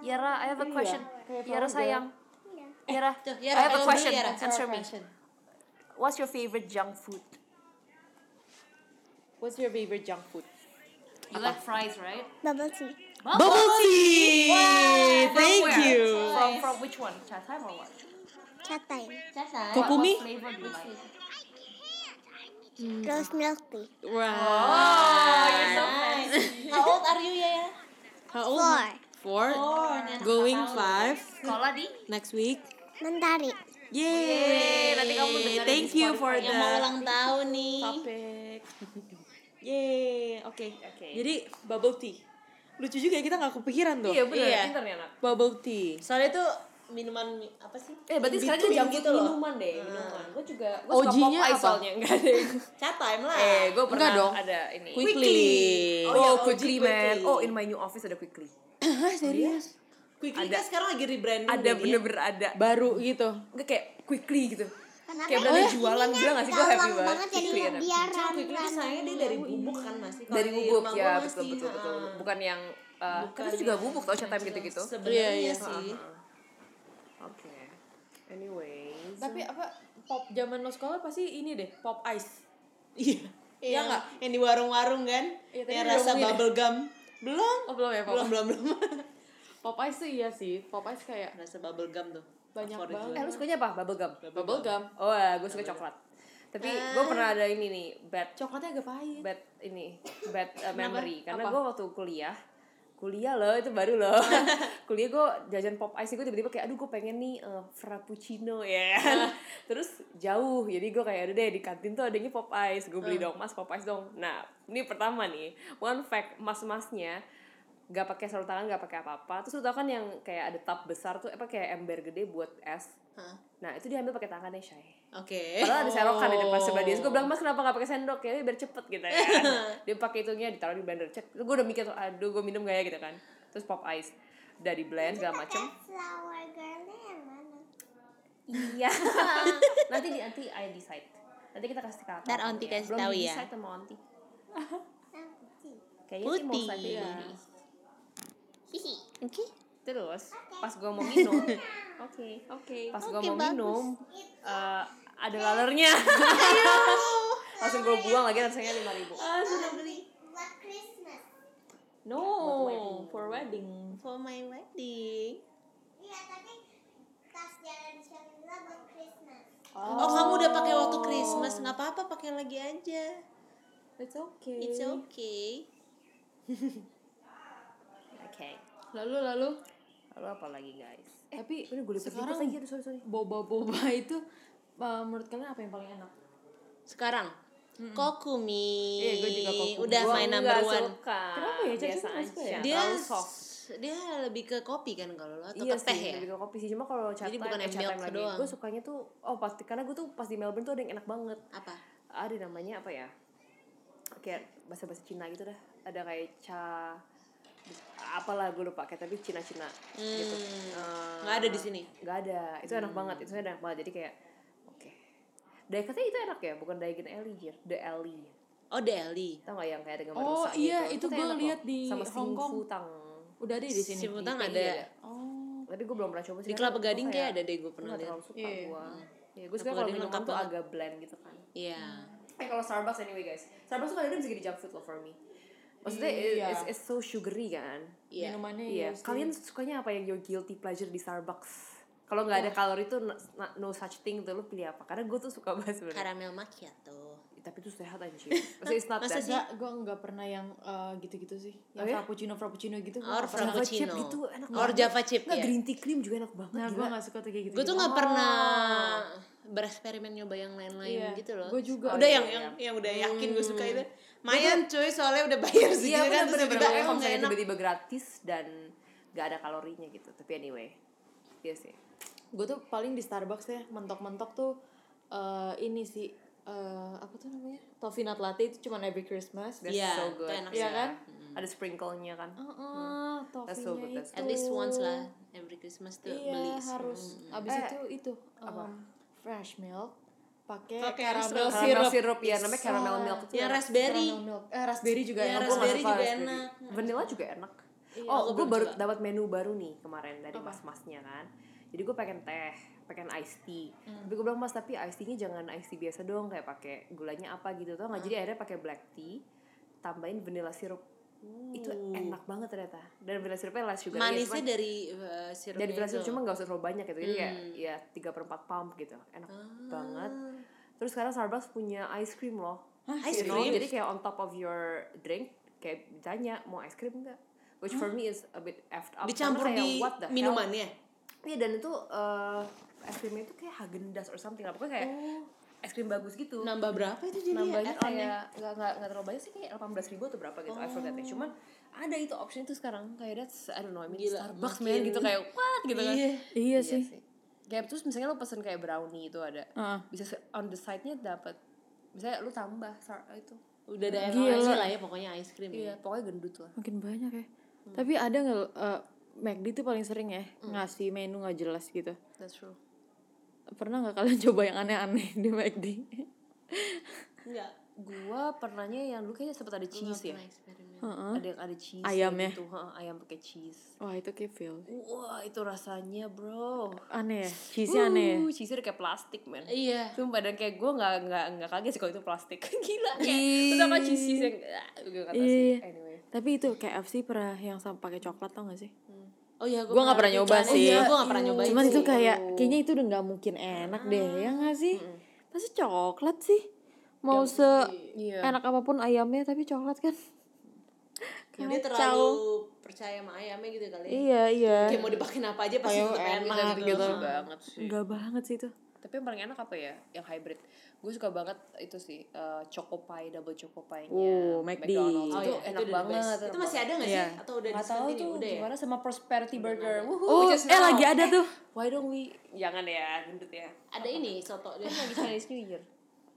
Yara, I have a Iya, question. Yara sayang. Iya. Yara, Tuh, I Yara, have a question. Yara. Answer me. What's your favorite junk food? What's your favorite junk food? You like fries, right? Bubble tea. Bubble tea. From Thank where? you. From from which one? Chat time or what? Time. Caca. Kokumi? What flavor do you like? Rose milk tea. Wow. Oh, you're so fancy. How old are you ya? ya? How old? Four. Four. Anak Going five Sekolah di? next week. Mentari. Yay. nanti kamu dengerin Thank you for Yang mau the ulang tahun nih. topic. Yay. Oke. Oke. Jadi bubble tea. Lucu juga ya kita nggak kepikiran tuh. Iya bener, Iya. pinter nih anak. Bubble tea. Soalnya itu minuman mi- apa sih? Eh berarti sekarang kita jam gitu loh. minuman deh, minuman. Gue juga, gue suka pop ice apa? soalnya, enggak ada. Chat time lah. eh, gue pernah dong. ada ini. Quickly. Oh, Oh, oh OG quickly, man. Quickly. Oh, in my new office ada quickly. Hah, serius? Quickly Ada. kan sekarang lagi rebranding Ada bener-bener ada. Baru gitu. Enggak kayak quickly gitu. Kenapa? Kayak bener Oh, jualan gila gak sih? Gue happy banget. banget jadi Quickly ada. biar Cuma Quickly tuh sayangnya dia dari bubuk kan masih. Kalau Dari di bubuk ya, gua betul masih, betul betul. ha. Bukan yang uh, Bukan kan itu juga bubuk tau chat time gitu-gitu. Sebenarnya Iya, iya. sih. Oke. Anyways. Tapi apa pop zaman lo sekolah pasti ini deh, pop ice. Iya. Iya Iya nggak? Yang di warung-warung kan? Iya, tadi yang rasa ya? bubble gum. Belum. Oh belum ya pop. Belum, belum, belum. Pop ice tuh iya sih. Pop ice kayak rasa bubble gum tuh. Banyak Favorit banget. Eh, lu sukanya apa? Bubble gum? bubble gum. Oh, gue suka coklat. Tapi gue pernah ada ini nih, bad Coklatnya agak pahit. bad ini bad uh, memory karena Apa? gue waktu kuliah kuliah loh itu baru loh. Kuliah gue jajan pop ice gue tiba-tiba kayak aduh gue pengen nih uh, frappuccino ya. Kan terus jauh jadi gue kayak udah deh di kantin tuh adanya pop ice. Gue beli dong mas pop ice dong. Nah ini pertama nih one fact mas masnya gak pakai sarung tangan gak pakai apa-apa terus lu tau kan yang kayak ada tap besar tuh apa kayak ember gede buat es Hah? nah itu diambil pakai tangannya shy Oke. Padahal ada serokan di depan sebelah dia. Terus gue bilang, mas kenapa gak pakai sendok ya? Biar cepet gitu ya kan. Dia pakai itunya ditaruh di blender. Cek, gue udah mikir tuh, aduh gue minum gak ya gitu kan. Terus pop ice. Udah di blend segala macem. Flower girlnya yang mana? Iya. nanti di nanti I decide. Nanti kita kasih tahu. Ntar Onti kasih Belum tahu ya. decide sama Onti. Putih. Kayaknya sih mau Putih. Iya. ini. Hihi. Oke. Terus pas gue mau minum, oke. Oke. Pas gue Oke, mau bagus. minum, eh, ada lalernya. Langsung gue buang lagi rasanya lima ribu. Ah, sudah beli. Buat Christmas. No, wedding. for wedding. For my wedding. Iya, tapi tas jalan Shangri-La buat Christmas. Oh, kamu udah pakai waktu Christmas, nggak apa-apa pakai lagi aja. It's okay. It's okay. Oke. Lalu lalu Lalu apa lagi guys? tapi Ini gue sekarang lagi, aduh sorry sorry. boba-boba itu uh, menurut kalian apa yang paling enak? Sekarang Kokumi. Iya, gue juga kokumi. Udah Gua main number one. Suka. Kenapa ya? Caca Biasa suka ya? aja. Dia dia lebih ke kopi kan kalau lo atau iya ke teh ya lebih ke kopi sih. Cuma kalau chat Jadi bukan eh, yang chat milk time lagi, doang. gue sukanya tuh, oh pasti karena gue tuh pas di Melbourne tuh ada yang enak banget. apa Ada namanya apa ya? Kayak bahasa-bahasa Cina gitu dah. Ada kayak cha apalah gue lupa kayak tapi Cina-Cina gitu. Eh, nggak ada di sini Nggak ada. Itu enak banget. Itu enak banget. Jadi kayak oke. Dari katanya itu enak ya, bukan Diagon Alley Jir. The Alley. oh Deli Tau gak yang kayak dengan Oh, iya, gitu. itu enak lihat di Sama Hong Kong. Futang. Udah ada di sini. si Putang Di ada PI Oh. Tapi gue belum pernah coba sih. di Kelapa Gading kayak kayak ada deh gue pernah lihat terlalu suka Iya. gue. Ya gue suka kalau lengkap tuh agak blend gitu kan. iya Eh kalau Starbucks anyway guys. Starbucks tuh kadang bisa jadi junk food loh for me. Maksudnya Iya. it's, it's so sugary kan. iya Minumannya Iya. iya. Kalian sukanya apa yang your guilty pleasure di Starbucks? Kalau nggak ada kalori tuh no, no such thing tuh lu pilih apa? Karena gue tuh suka banget sebenarnya. karamel macchiato Tapi itu sehat anjir. Maksudnya it's not Masa that gue nggak pernah yang eh, gitu-gitu sih. Yang Oh ya? frappuccino frappuccino gitu. Or pernah. Java chip Frappuccino. gitu enak or banget. Java chip Nggak ya green tea cream juga enak banget. Nah, gue nggak suka tuh kayak gitu. gue tuh nggak pernah bereksperimen nyoba yang lain-lain Iya. gitu loh Gua juga. udah Oh, yang iya, yang iya. yang udah yakin gue suka itu Mayan cuy soalnya udah bayar sih Iya kan bener terus bener tiba-tiba, Kalau nggak misalnya enak tiba-tiba gratis dan nggak ada kalorinya gitu. Tapi anyway, iya sih. Gue tuh paling di Starbucks ya mentok-mentok tuh eh, ini sih eh, apa tuh namanya? Toffee nut latte itu cuma every Christmas. That's Iya, so good. enak Iya sih. kan? Ada sprinkle-nya kan. Heeh, That's so good, toffee-nya that's itu. at least once lah every Christmas tuh Iya, beli harus. Abis Eh, itu itu apa? um, fresh milk pakai Pakai caramel. Caramel syrup ya namanya caramel Ah, milk itu. enak. raspberry Caramel milk. Eh, raspberry juga Iya, enak. Raspberry juga raspberry. enak. Vanilla juga enak. Iya, oh, gue baru dapat menu baru nih kemarin dari mas-masnya kan. Jadi gue pengen teh, pengen iced tea. Hmm. Tapi gue bilang mas tapi iced tea-nya jangan iced tea biasa dong, kayak pakai gulanya apa gitu tuh nggak. Hmm. Jadi akhirnya pakai black tea, tambahin vanilla syrup. Itu enak banget ternyata. Dan vanilla syrupnya less sugar. Uh. manisnya dari uh, sirupnya dari vanilla itu. syrup cuma nggak usah terlalu banyak gitu. Jadi kayak Hmm. ya tiga per empat pump gitu. Enak Ah. banget. Terus sekarang Starbucks punya ice cream loh. ice You know, cream? Jadi kayak on top of your drink kayak ditanya mau es krim enggak? Which for me is a bit effed up. dicampur kayak, di what the hell? minumannya Iya dan itu eh, es krimnya itu kayak Haagen Dazs or something lah. Pokoknya kayak es krim bagus gitu. nambah berapa itu jadi Nambahnya add-onnya? kayak nggak nggak nggak terlalu banyak sih kayak delapan belas ribu atau berapa gitu. I forgot deh. Cuman ada itu option itu sekarang kayak that's I don't know I mean Gila, Starbucks man gitu kayak what gitu kan. Iya. Iya sih. Kayak terus misalnya lo pesen kayak brownie itu ada. Heeh. Bisa on the side-nya dapat misalnya lu tambah itu. udah ada evaluasi lah ya pokoknya ice cream Iya, ya pokoknya gendut lah. Makin banyak ya. Tapi ada nggak uh, McD tuh paling sering ya ngasih menu nggak jelas gitu. That's true. Pernah nggak kalian coba yang aneh-aneh di McD? enggak Gua pernahnya yang dulu kayaknya sempat ada cheese ya. Heeh. Ada yang ada cheese Ayamnya? gitu, heeh, ayam pakai cheese. Wah itu kayak feel. Wah, itu rasanya, Bro. Aneh ya. Cheese aneh ya. Uh, cheese udah kayak plastik, man. iya Sumpah dan kayak gue nggak nggak nggak kaget sih kalau itu plastik gila kayak terus apa cheese cheese yang gue kata sih Iya. anyway Tapi itu KFC pernah yang sama pakai coklat tau gak sih? Oh iya Gua nggak pernah nyoba sih. iya gue nggak pernah nyoba Cuman itu itu kayak kayaknya itu udah nggak mungkin enak deh ya nggak sih? Pasti coklat sih. Mau se iya enak apa pun ayamnya tapi coklat kan? dia Kacau. terlalu percaya sama ayamnya gitu kali ya. Iya iya. kayak mau dipakein apa aja pasti tetap enak enak gitu. gitu banget sih Enggak banget sih itu. tapi yang paling enak apa ya yang hybrid gue suka banget itu sih eh, choco pie double choco pie nya Oh, McD. McDonald's Oh itu iya, enak the banget Itu masih ada nggak sih? Iya. Atau udah Nggak tahu tuh Udah ya? gimana sama prosperity burger Woohoo, Oh, just eh lagi ada tuh. why don't we jangan ya gendut ya Ada ini soto dia. lagi Chinese New Year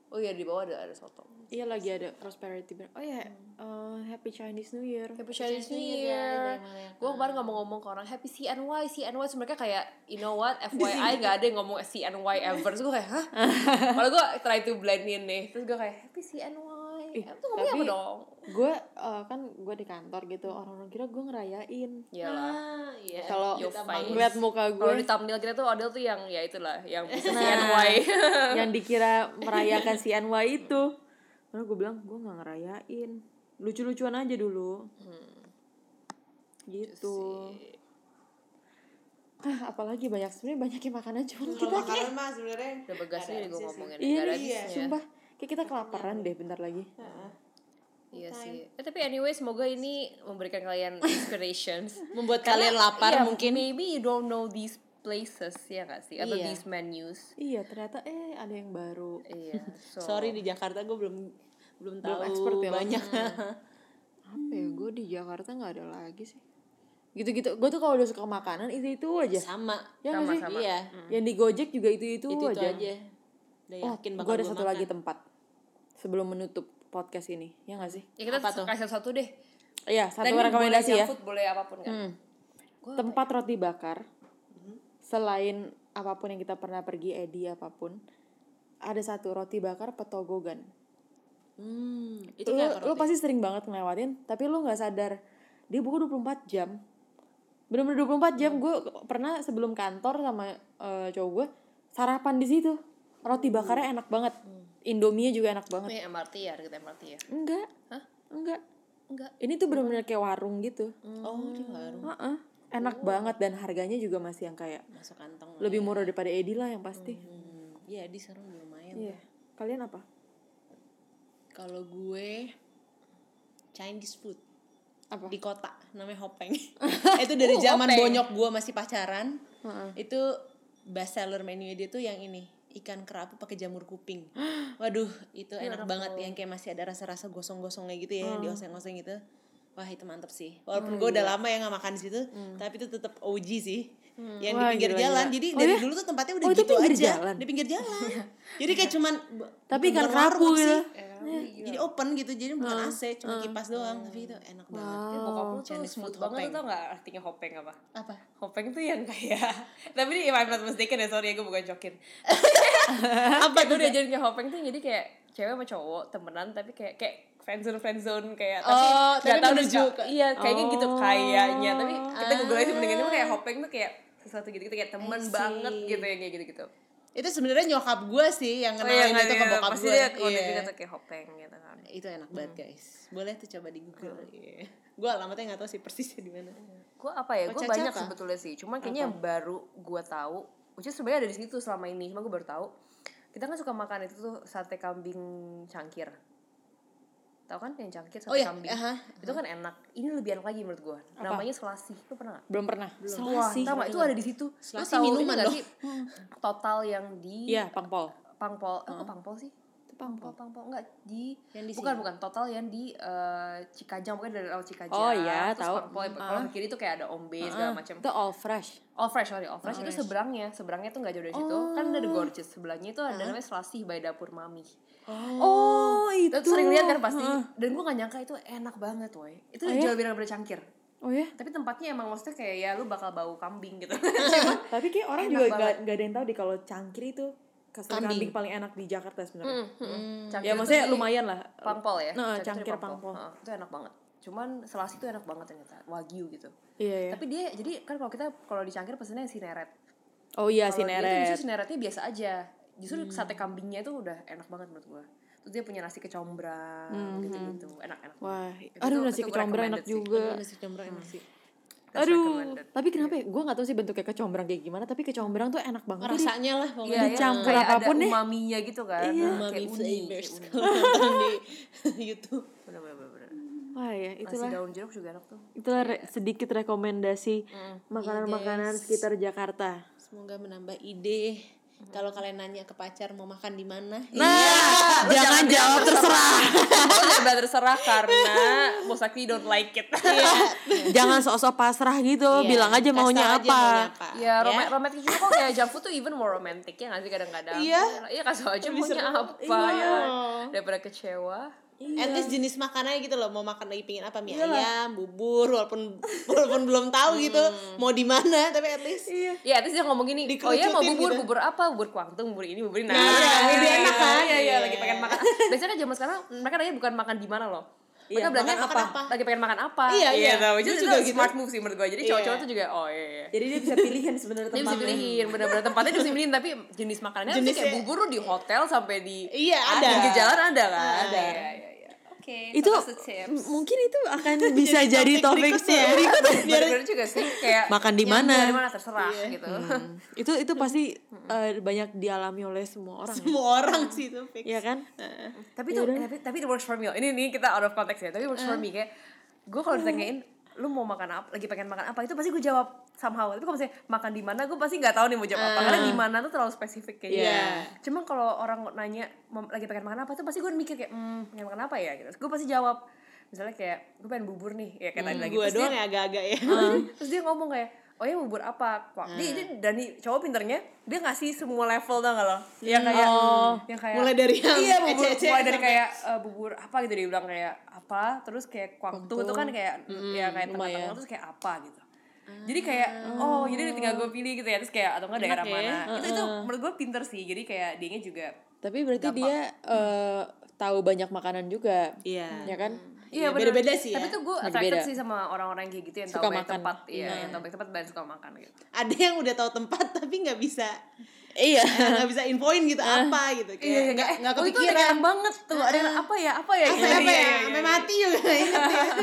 oh iya di bawah ada ada soto Iya lagi ada prosperity Bar- Oh ya, eh, Happy Chinese New Year. Happy Chinese New New Year, Year. ya, ada yang Gue kemarin ngomong-ngomong ke orang Happy CNY, CNY Terus mereka kayak You know what, FYI gak ada yang ngomong CNY ever Terus gue kayak, hah? Padahal gue try to blend in nih Terus gue kayak, Happy CNY Ih, Itu ngomongnya apa dong? Gue eh, kan gue di kantor gitu, orang-orang kira gue ngerayain. Iyalah Ah, iya. Kalau Kita face. ngeliat muka Kalau gue di thumbnail kita tuh Adele tuh yang Ya itulah, yang bisa Nah. CNY yang dikira merayakan si NY itu. Lalu gue bilang gue nggak ngerayain, lucu-lucuan aja dulu. Gitu. Ah, apalagi banyak sebenarnya banyak yang makanan Kalau kita makanan mah sebenarnya Udah begas nih gue ngomongin Iya, ada habisnya sumpah kayak kita kelaparan deh bentar lagi. Heeh. Iya sih eh, Tapi anyway semoga ini memberikan kalian inspirations Membuat kalian lapar Iya, mungkin. Maybe you don't know these places ya gak sih? Atau Iya. these menus Iya, ternyata eh ada yang baru. Iya so, Sorry di Jakarta gue belum belum tahu expert ya, banyak. Apa ya? Gue di Jakarta nggak ada lagi sih. gitu-gitu gue tuh kalau udah suka makanan itu itu aja sama ya nggak sih Sama-sama. iya yang di Gojek juga itu itu, itu itu aja, aja udah oh yakin gue ada gua satu makan. lagi tempat sebelum menutup podcast ini ya nggak sih Ya kita Apa tuh? kasih satu deh. Iya Dan satu ini rekomendasi boleh ya food, boleh apa pun kan. Hmm. Gua tempat roti bakar selain apa pun yang kita pernah pergi Edi apa pun ada satu roti bakar petogogan. Hmm itu lu, lu pasti sering banget ngelewatin tapi lu nggak sadar. Dia buka 24 jam. Bener-bener 24 jam. Gue pernah sebelum kantor sama eh, cowok gue sarapan di situ. Roti bakarnya enak banget. Indomie juga enak banget. Ini MRT ya, deket MRT ya. enggak. Hah? enggak. Enggak. ini tuh bener-bener kayak warung gitu. Oh di warung. Heeh. Enak banget dan harganya juga masih yang kayak masuk kantong lebih ya. murah daripada Edi lah yang pasti. Hmm, iya di sekarang lumayan iya. kalian apa? Kalau gue Chinese food. Apa? di kota namanya Hopeng. Itu dari Oh, zaman Hopeng. bonyok gue masih pacaran. Heeh. itu best seller menu dia tuh yang ini ikan kerapu pakai jamur kuping. Waduh itu enak banget yang kayak masih ada rasa-rasa gosong-gosongnya gitu ya yang dioseng-oseng gitu wah itu mantep sih. Walaupun gue udah lama ya nggak makan di situ tapi itu tetap OG sih. Yang Wah, di pinggir gila, jalan. gila. jadi Oh dari ya? dulu tuh tempatnya udah Oh, itu gitu pinggir aja. jalan? di pinggir jalan. Jadi kayak cuman Tapi kerapu sih. gitu. jadi open gitu. Jadi bukan AC cuma kipas doang. Tapi itu enak banget. Eh, bokap lu tuh Chinese smooth banget tuh tau gak artinya hopeng apa? apa? Hopeng tuh yang kayak Tapi ini if I'm not mistaken ya sorry gue bukan cokin apa Gue diajarin kayak hopeng tuh jadi kayak cewek sama cowok temenan tapi kayak kayak friendzone friendzone kayak tapi Oh, nggak tahu menuju suka- iya kayaknya gitu Oh. kayaknya. Tapi kita google aja mendingan itu kayak Ah. hopeng tuh kayak sesuatu gitu gitu kayak temen see. banget gitu ya kayak gitu gitu itu sebenarnya nyokap gue sih yang Oh kenalin iya, itu ke iya, bokap pasti gue dia Iya. tuh kayak hopeng gitu kan. Itu enak banget guys. Boleh tuh coba di google. Hmm. Iya. gue alamatnya nggak tahu sih persisnya di mana. Gue apa ya? Oh, gue banyak apa? sebetulnya sih. Cuma kayaknya yang baru gue tahu is sebenarnya ada di situ selama ini cuma gue baru tahu. Kita kan suka makan itu tuh sate kambing cangkir tahu kan yang cangkir sate Oh, iya. kambing Aha. itu kan enak ini lebih enak lagi menurut gue namanya selasi lu pernah gak? belum pernah Wah, tau gak? itu ada di situ. Selasi tahu ini minuman loh. sih? Total yang di iya pangpol Pangpol. Eh, kok Pangpol sih? Pangpol, Pangpol enggak di Yang di bukan sini. bukan total yang di eh, Cikajang pokoknya dari laut Cikajang. Oh, iya, Terus tahu. Pangpol kalau ke kiri tuh kayak ada Ombe segala macam. itu all fresh All fresh, sorry, all fresh itu seberangnya, seberangnya tuh nggak jauh dari situ. Kan ada The Gorgeous, sebelahnya itu ada namanya Selasih by Dapur Mami. oh itu Itu sering lihat kan pasti. Dan gue gak nyangka itu enak banget, woy. Itu jauh lebih enak daripada cangkir. oh ya Tapi tempatnya emang maksudnya kayak ya lu bakal bau kambing gitu. tapi kayak orang Enak juga banget. gak, gak ada yang tahu di kalau cangkir itu kambing. Kambing. paling enak di Jakarta sebenarnya Cangkir ya itu maksudnya di lumayan lah Pangpol ya? Nah, Cangkir cangkir pangpol. Heeh, itu enak banget. Cuman selasi itu enak banget ternyata, wagyu gitu. iya iya Tapi dia jadi kan kalau kita kalau di cangkir pesennya sineret. oh iya tuh sineret justru sineretnya biasa aja. Justru sate kambingnya itu udah enak banget menurut gua. Terus dia punya nasi kecombrang gitu-gitu. Enak-enak. wah Itu aduh nasi kecombrang enak recommended sih. juga nasi campur enak sih That's aduh recommended. tapi kenapa ya gue gak tahu sih bentuknya kecombrang kayak gimana tapi kecombrang tuh enak banget rasanya lah Iya, pokoknya iya, dicampur kayak apa pun ada deh. umaminya gitu kan. Iya. Kayak umami flavors kayak uni. kalau di YouTube Bener, bener, bener, bener. wah ya Nasi itulah daun jeruk juga enak tuh. itulah re- sedikit rekomendasi makanan-makanan Yes. sekitar Jakarta semoga menambah ide kalau kalian nanya ke pacar mau makan di mana? Nah jangan jawab terserah. Jangan terserah karena likely don't like it. jangan sok-sok pasrah gitu Iya, bilang aja maunya aja apa. maunya Ya, rom romantis juga kok kayak junk food tuh even more romantic ya nggak sih kadang-kadang. Iya. Iya kasih aja maunya apa ya. Daripada kecewa. At least jenis makanannya gitu loh mau makan lagi pingin apa mie ayam bubur walaupun walaupun belum tahu gitu mau di mana tapi at least Ya, terus dia ngomong gini, oh iya mau bubur, gitu. bubur apa? Bubur kuangtung, bubur ini, bubur ini. Nah, enak kan? Iya, iya, Iya. lagi pengen makan. Biasanya kan zaman sekarang mereka nanya bukan makan di mana loh. Mereka Iya, bilangnya makan apa? apa? Lagi pengen makan apa? Iya, iya. tau. Gue Itu juga gitu. smart move sih menurut gue. Jadi Iya. cowok-cowok tuh juga, oh iya, iya. jadi dia bisa pilihin sebenarnya Dia bisa tempatnya pilihin, bener-bener tempatnya dia bisa pilihin Tapi jenis makanannya tuh kayak bubur lu di hotel sampai di Iya, ada. Pinggir jalan ada kan? Ada. Iya, iya, iya. Oke, itu mungkin itu akan bisa jadi topik topik berikutnya. juga sih kayak Makan di mana? Mana terserah Iya. gitu. itu itu pasti eh, banyak dialami oleh semua orang ya. semua orang sih itu fix Iya kan tapi itu tapi tapi it works for me. loh. Ini nih kita out of context ya, tapi works for me kayak gue kalau ditanyain lu mau makan apa, lagi pengen makan apa itu pasti gue jawab somehow. Tapi kalau misalnya makan di mana, gue pasti nggak tahu nih mau jawab apa. Karena di mana tuh terlalu spesifik kayaknya. Iya. Cuma kalau orang nanya lagi pengen makan apa? tuh pasti gue mikir kayak hmm pengen makan apa ya? Gitu. Gue pasti jawab misalnya kayak gue pengen bubur nih ya kayak tadi lagi. gue doang dia, ya agak-agak ya. Terus dia ngomong kayak oh ya bubur apa? Wah, dia, dia dan nih cowok pinternya dia ngasih semua level tau gak lo? Yang kayak yang kayak mulai dari yang iya bubur ece-ece mulai dari kayak eh, bubur apa gitu dia bilang kayak apa terus kayak waktu itu kan kayak ya kayak tengah-tengah terus kayak apa gitu jadi kayak oh jadi tinggal gue pilih gitu ya terus kayak atau enggak daerah Enak ya. mana itu itu menurut gue pinter sih jadi kayak dianya juga Tapi berarti dia eh, tahu banyak makanan juga. iya Ya kan? Iya, bener. beda-beda sih ya. Tapi tuh gue attracted sih sama orang-orang kayak gitu yang Suka tahu makan. tempat, iya, yang tahu tempat dan suka makan gitu. ada yang udah tahu tempat tapi nggak bisa Iya. nggak bisa infoin gitu apa gitu kayak nggak nggak oh, itu ada kepikiran yang banget tuh, ada yang apa ya, apa ya? apa gitu. apa Iya, ya iya, sampai iya. mati juga ya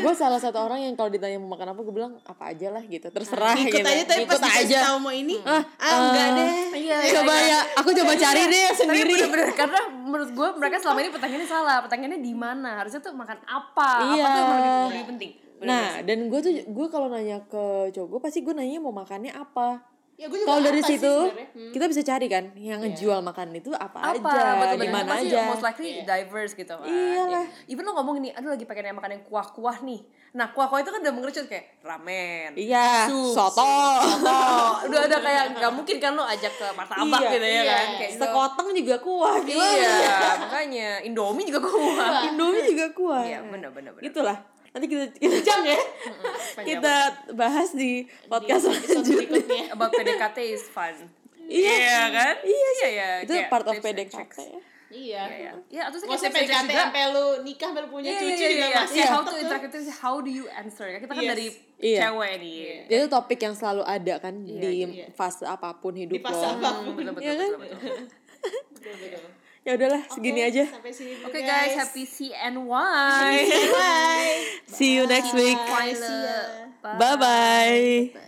gue salah satu orang yang kalau ditanya mau makan apa gue bilang apa aja lah gitu terserah ikut gitu aja tapi pas ikut dikasih aja tahu mau ini ah, ah, enggak deh Iya, coba ya aku coba cari deh Tapi sendiri bener-bener karena menurut gue mereka selama ini pertanyaannya salah. Pertanyaannya di mana? Harusnya tuh makan apa? Iya. Apa tuh yang lebih, lebih penting? Bener nah dan gue tuh gue kalau nanya ke cowok gue pasti gue nanya mau makannya apa ya gue juga kalau dari sih situ? Hmm. kita bisa cari kan yang ngejual makanan itu apa, apa? aja betul di mana pasti aja. most likely diverse gitu kan Iyalah. even lo ngomong ini aduh lagi pengen yang makan yang kuah-kuah nih. Nah kuah-kuah itu kan udah mengerucut kayak ramen iya Sup, soto. oh udah ada kayak nggak mungkin kan lo ajak ke martabak Iya, gitu ya iya. kan kayak gitu. sekoteng juga kuah gimana? Iya makanya. Indomie juga kuah. Indomie juga kuah. Iya bener bener bener. Itulah nanti kita kita jang ya. Kita bahas di podcast selanjutnya. about PDKT is fun. Iya. kan? Iya iya iya. Itu Kayak part of PDKT ya. Iya. Iya iya. Iya atau nggak usah PDKT sampai lu nikah baru punya Iya, cucu iya, juga iya, masih iya. how tetep to interact itu how do you answer? Kita kan Yes. dari Iya. cewek nih. Itu topik yang selalu ada kan di fase apa pun hidup di fase lo. apa pun. Betul betul Iya kan? betul, betul. ya udahlah segini aja sampai sini dulu, Oke guys, happy CNY. bye see you next week Bye. Ya. bye bye